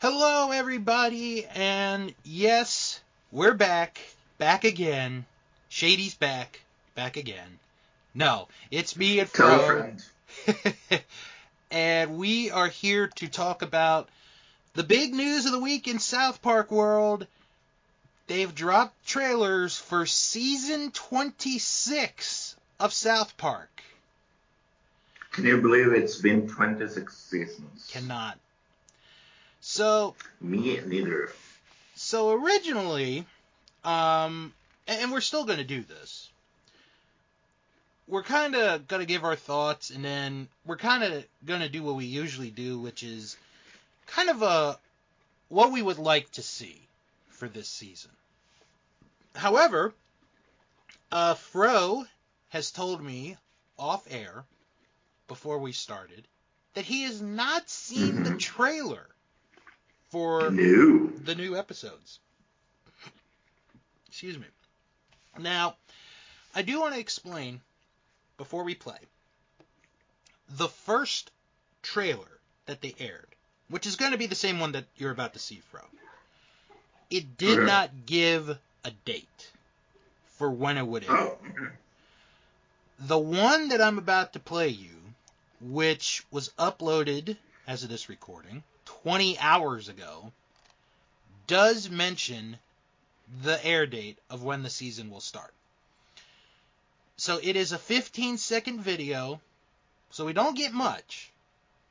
Hello, everybody, and yes, we're back, back again. Shady's back, back again. No, it's me and Fro, and we are here to talk about the big news of the week in South Park world. They've dropped trailers for season 26 of South Park. Can you believe it's been 26 seasons? Cannot. So, Me neither. So originally, um, and and we're still going to do this. We're kind of going to give our thoughts, and then we're kind of going to do what we usually do, which is kind of a what we would like to see for this season. However, uh, Fro has told me off air before we started that he has not seen the Mhm. trailer for No. the new episodes. Excuse me. Now, I do want to explain before we play the first trailer that they aired, which is going to be the same one that you're about to see, Fro. It did Okay. not give a date for when it would air. Oh, okay. The one that I'm about to play you, which was uploaded as of this recording 20 hours ago, does mention the air date of when the season will start. So it is a 15 second video, so we don't get much,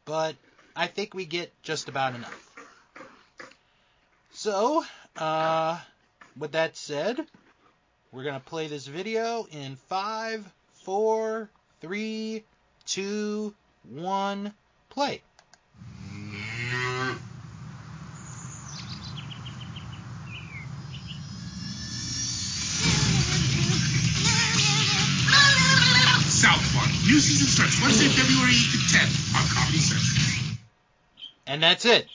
but I think we get just about enough. So, uh, with that said, we're going to play this video in five, four, three, two, one, play. New season starts Wednesday, February 8th and 10th on Comedy Central. And that's it.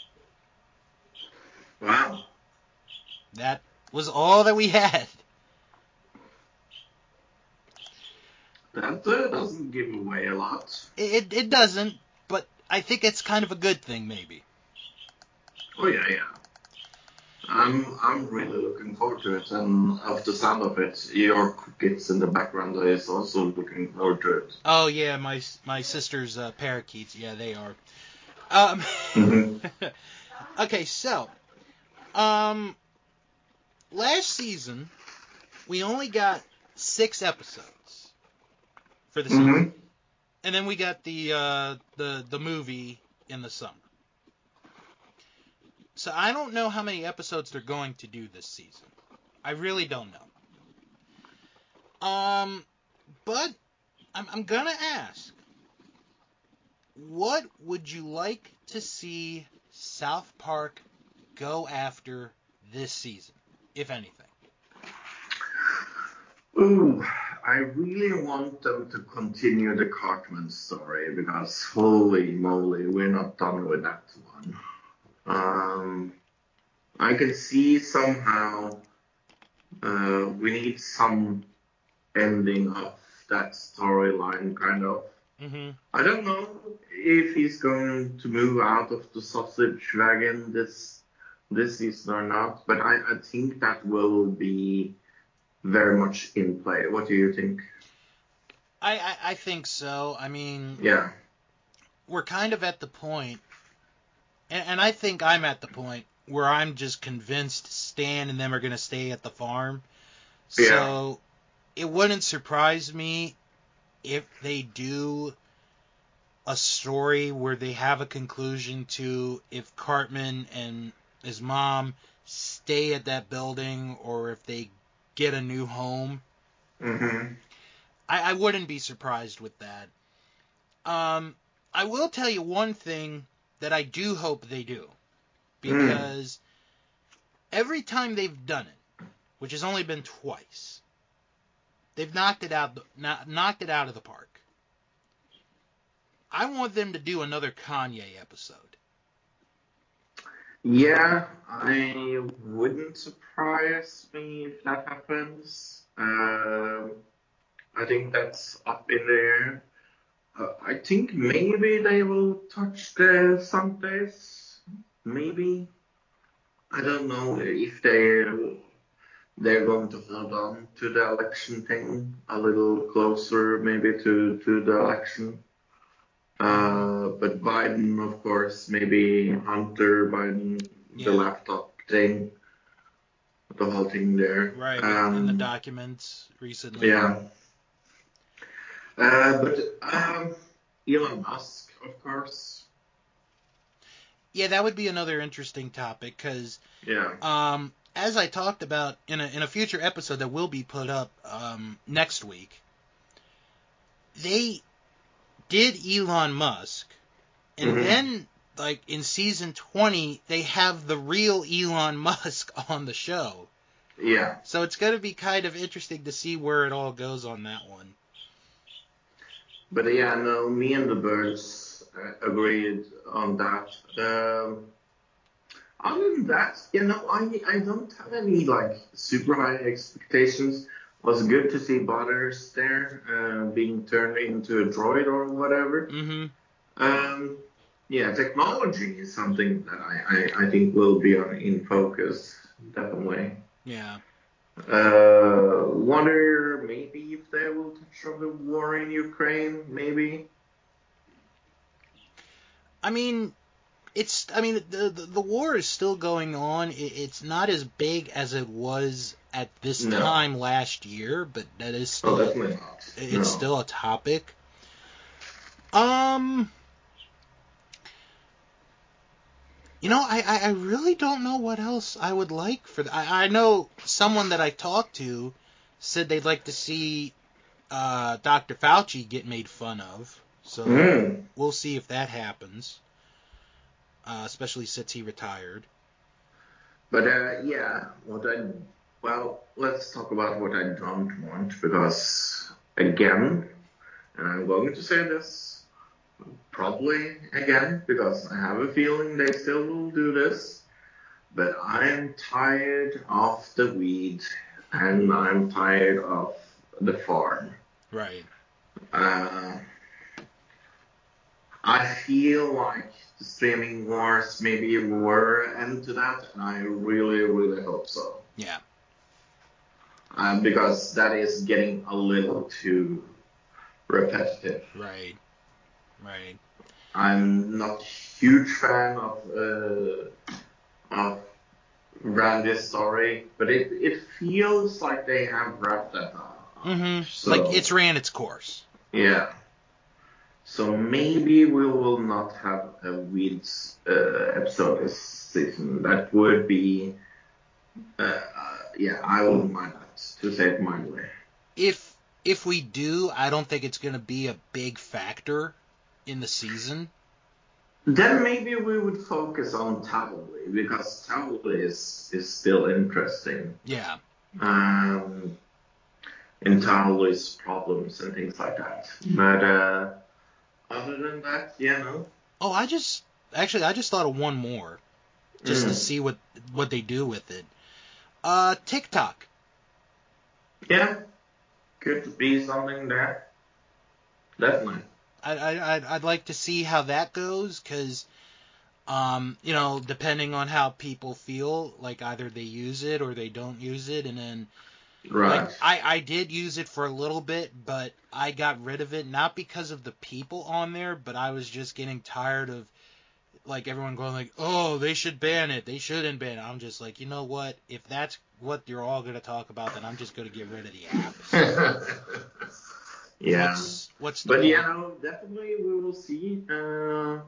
Wow. That was all that we had. That uh, doesn't give away a lot. It, it doesn't, but I think it's kind of a good thing, maybe. Oh yeah, yeah. I'm I'm really looking forward to it, and after the sound of it, your crickets in the background is also looking forward to it. Oh yeah, my my sister's uh, parakeets. Yeah, they are. Um, Mhm. okay, so um, last season we only got six episodes for the season, Mhm. and then we got the uh, the the movie in the summer. So I don't know how many episodes they're going to do this season. I really don't know. Um, but I'm, I'm gonna ask, what would you like to see South Park go after this season, if anything? Ooh, I really want them to continue the Cartman story because holy moly, we're not done with that one. Um, I can see somehow uh, we need some ending of that storyline, kind of. Mm-hmm. I don't know if he's going to move out of the sausage wagon this this season or not, but I, I think that will be very much in play. What do you think? I, I I think so. I mean, Yeah. we're kind of at the point, and, and I think I'm at the point where I'm just convinced Stan and them are going to stay at the farm. Yeah. So it wouldn't surprise me if they do a story where they have a conclusion to if Cartman and his mom stay at that building or if they get a new home. Mm-hmm. I, I wouldn't be surprised with that. Um, I will tell you one thing that I do hope they do, because every time they've done it, which has only been twice, they've knocked it out, kno- knocked it out of the park. I want them to do another Kanye episode. Yeah, I wouldn't surprise me if that happens. Um, I think that's up in the air. Uh, I think maybe they will touch the Sundays. Maybe. I don't know if they they're going to hold on to the election thing a little closer, maybe to to the election. Uh, but Biden, of course, maybe Hunter Biden, Yeah. the laptop thing, the whole thing there. Right. Um, in the documents recently. Yeah. Uh, but um, Elon Musk, of course. Yeah, that would be another interesting topic because Yeah. um, as I talked about in a in a future episode that will be put up um, next week, they did Elon Musk, and Mhm. then like in season twenty they have the real Elon Musk on the show. Yeah. So it's going to be kind of interesting to see where it all goes on that one. But yeah, no, me and the birds uh, agreed on that. Um, other than that, you know, I I don't have any like super high expectations. It Was good to see Butters there uh, being turned into a droid or whatever. hmm Um, yeah, technology is something that I, I, I think will be on, in focus, definitely. Yeah. Uh, wonder maybe if they will touch on the war in Ukraine, maybe. I mean, it's. I mean, the the, the war is still going on. It, it's not as big as it was at this No. time last year, but that is Oh, still. not. it's no. still a topic. Um. You know, I, I, I really don't know what else I would like for. The, I, I know someone that I talked to said they'd like to see uh, Dr. Fauci get made fun of. So Mm. we'll see if that happens. Uh, especially since he retired. But uh, yeah, what I well, let's talk about what I don't want because again, and I'm going to say this probably again because I have a feeling they still will do this. But I'm tired of the weed and I'm tired of the farm. Right. Uh, I feel like the streaming wars maybe were into that, and I really, really hope so. Yeah. Uh, because that is getting a little too repetitive. Right. Right. I'm not a huge fan of uh, of Randy's story, but it, it feels like they have wrapped that up. hmm So- like it's ran its course. Yeah. So maybe we will not have a Weeds uh, episode this season. That would be, uh, uh, yeah, I wouldn't mind that, to say it mildly. If if we do, I don't think it's going to be a big factor in the season. Then maybe we would focus on Towelie, because Towelie is, is still interesting. Yeah. Um, in Towelie's problems and things like that. But uh, other than that, yeah, no. Oh, I just actually I just thought of one more, just to Mm. see what what they do with it. Uh, TikTok. Yeah, could be something there. Definitely. I, I I'd, I'd like to see how that goes because, um, you know, depending on how people feel, like either they use it or they don't use it, and then Right. like I I did use it for a little bit, but I got rid of it not because of the people on there, but I was just getting tired of like everyone going like, oh, they should ban it, they shouldn't ban it. I'm just like, you know what? If that's what you're all gonna talk about, then I'm just gonna get rid of the app. yeah. What's, what's the But point? yeah, no, definitely we will see. Uh,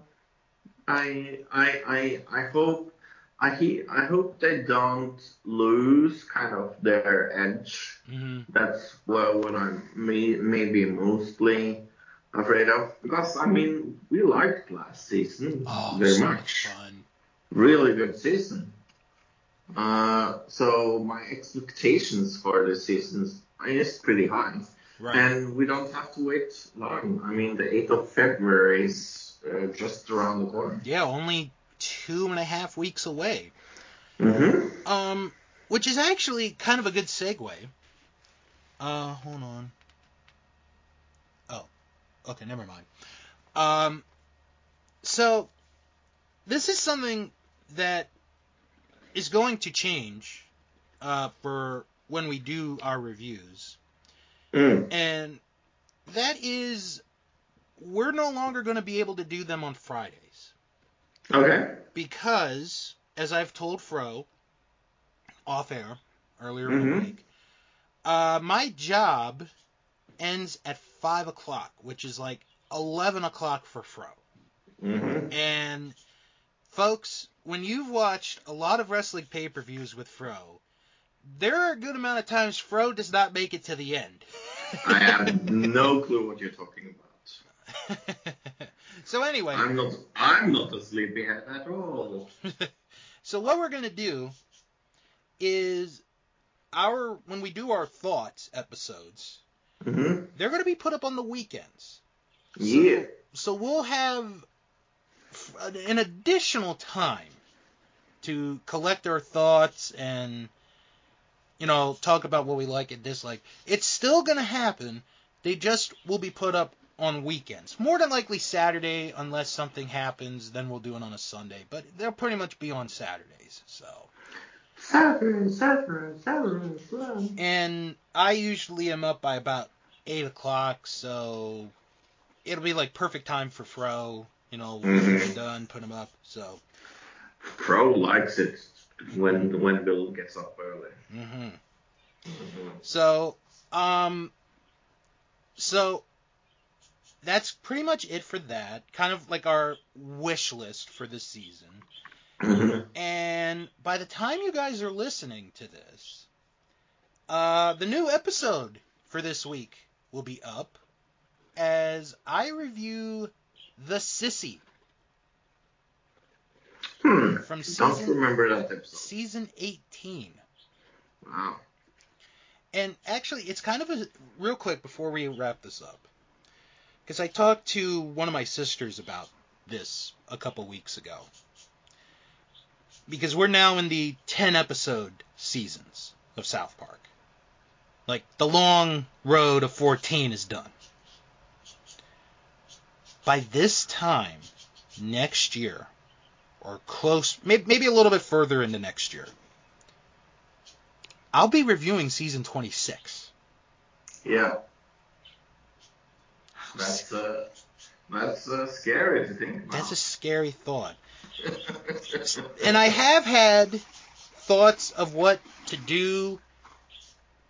I I I I hope I he, I hope they don't lose kind of their edge. hmm That's what what I'm may, maybe mostly afraid of because I mean we liked last season Oh, very so much. much fun. really good season. Uh, so my expectations for this season is pretty high, Right. and we don't have to wait long. I mean, the 8th of February is uh, just around the corner. Yeah, only two and a half weeks away. Mm-hmm. Um, which is actually kind of a good segue. Uh, hold on. Oh, okay, never mind. Um, so this is something that is going to change uh, for when we do our reviews, Mm. and that is we're no longer going to be able to do them on Fridays Okay. because, as I've told Fro off air earlier in the Mhm. week, uh, my job ends at five o'clock, which is like eleven o'clock for Fro. hmm And folks, when you've watched a lot of wrestling pay-per-views with Fro, there are a good amount of times Fro does not make it to the end. I have no clue what you're talking about. so anyway, I'm not. I'm not a sleepyhead at all. so what we're gonna do is our when we do our thoughts episodes, hmm they're gonna be put up on the weekends. Yeah. So we'll have an additional time to collect our thoughts and you know talk about what we like and dislike. It's still going to happen. They just will be put up on weekends. More than likely Saturday unless something happens, then we'll do it on a Sunday, but they'll pretty much be on Saturdays. So, Saturday, Saturday, Saturday, Saturday. and I usually am up by about 8 o'clock, so it'll be like perfect time for Fro. You know, we'll Mhm. done, put him up. So, Fro likes it when when Bill gets up early. hmm hmm So, um, so that's pretty much it for that. Kind of like our wish list for this season. hmm And by the time you guys are listening to this, uh, the new episode for this week will be up as I review The Cissy Hmm. from Don't season remember that episode. season 18. Wow. And actually, it's kind of a real quick before we wrap this up, because I talked to one of my sisters about this a couple weeks ago. Because we're now in the 10 episode seasons of South Park. Like, the long road of 14 is done. By this time next year, or close, maybe a little bit further into next year, I'll be reviewing season 26. Yeah. That's uh, that's uh, scary to think about. That's a scary thought. And I have had thoughts of what to do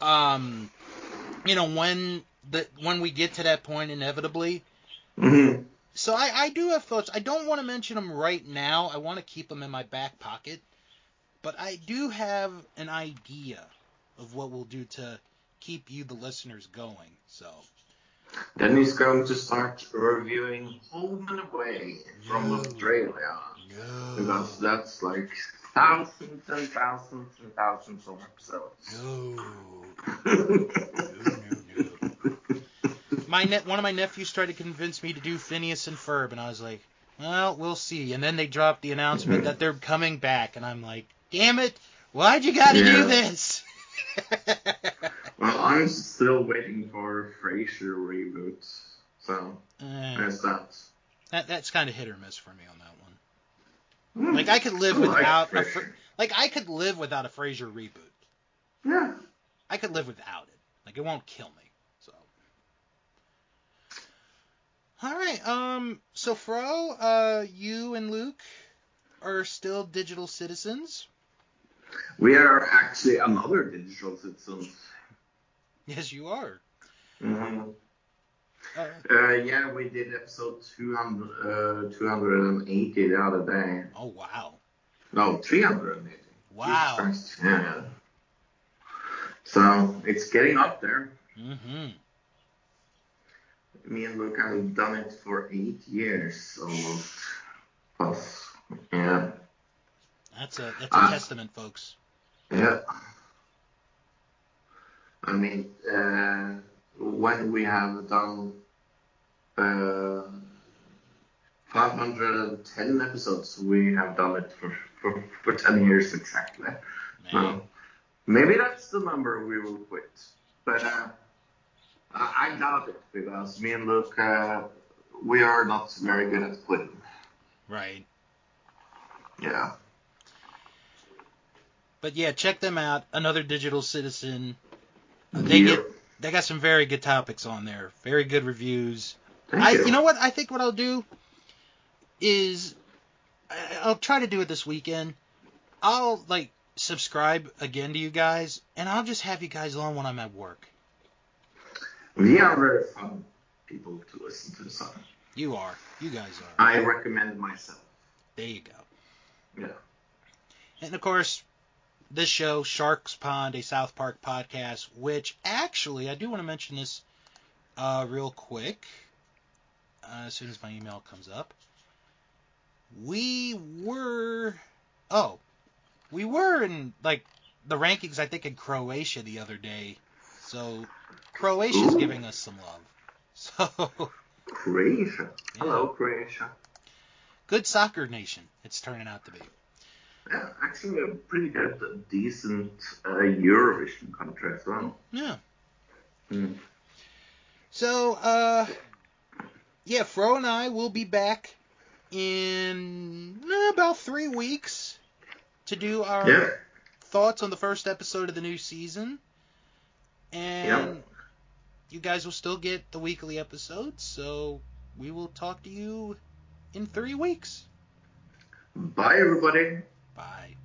um you know when the when we get to that point inevitably. hmm So I I do have thoughts. I don't want to mention them right now. I want to keep them in my back pocket. But I do have an idea of what we'll do to keep you the listeners going. So Then he's going to start reviewing Home and Away from No. Australia. no. Because that's like thousands and thousands and thousands of episodes. No. No, no, no. My ne- one of my nephews tried to convince me to do Phineas and Ferb, and I was like, well, we'll see. And then they dropped the announcement that they're coming back, and I'm like, damn it, why'd you gotta Yeah. do this? well, I'm still waiting for Frasier reboot. So, Uh, there's that. that that's kind of hit or miss for me on that one. Hmm. Like I could live I like without a Frasier. Fra- like I could live without a Frasier reboot. Yeah. I could live without it. Like it won't kill me. So. All right. Um. So Fro, uh, you and Luke are still digital citizens. We are actually another digital citizen. Yes, you are. Mhm. Uh, Uh, yeah, we did episode 200, uh, 280 the other day. oh wow. No, 380. Wow. Yeah. So it's getting up there. Mm-hmm. Me and Luke have done it for eight years almost. Plus, yeah, That's a that's a Ah. testament, folks. yeah. I mean, uh, when we have done uh, 510 episodes, we have done it for, for, for 10 years exactly. Man. Maybe that's the number we will quit. But uh, I, I doubt it because me and Luke, uh, we are not very good at quitting. Right. Yeah. But yeah, check them out. Another digital citizen. They Yeah. get they got some very good topics on there. Very good reviews. Thank I, you. you know what? I think what I'll do is I'll try to do it this weekend. I'll like subscribe again to you guys, and I'll just have you guys on when I'm at work. We are very fun people to listen to. So You are. You guys are. I recommend myself. There you go. Yeah. And of course, this show, Stark's Pond, a South Park podcast, which actually I do want to mention this uh, real quick uh, as soon as my email comes up. We were, oh, we were in like the rankings. I think in Croatia the other day. So Croatia's Ooh. giving us some love. So Croatia. Hello, Croatia. good soccer nation. It's turning out to be. Yeah, actually a pretty good, uh, decent uh, Eurovision country as well. Yeah. Hmm. So, uh, yeah, Fro and I will be back in eh, about three weeks to do our Yeah. thoughts on the first episode of the new season. And Yep. you guys will still get the weekly episodes, so we will talk to you in three weeks. Bye, everybody. Bye.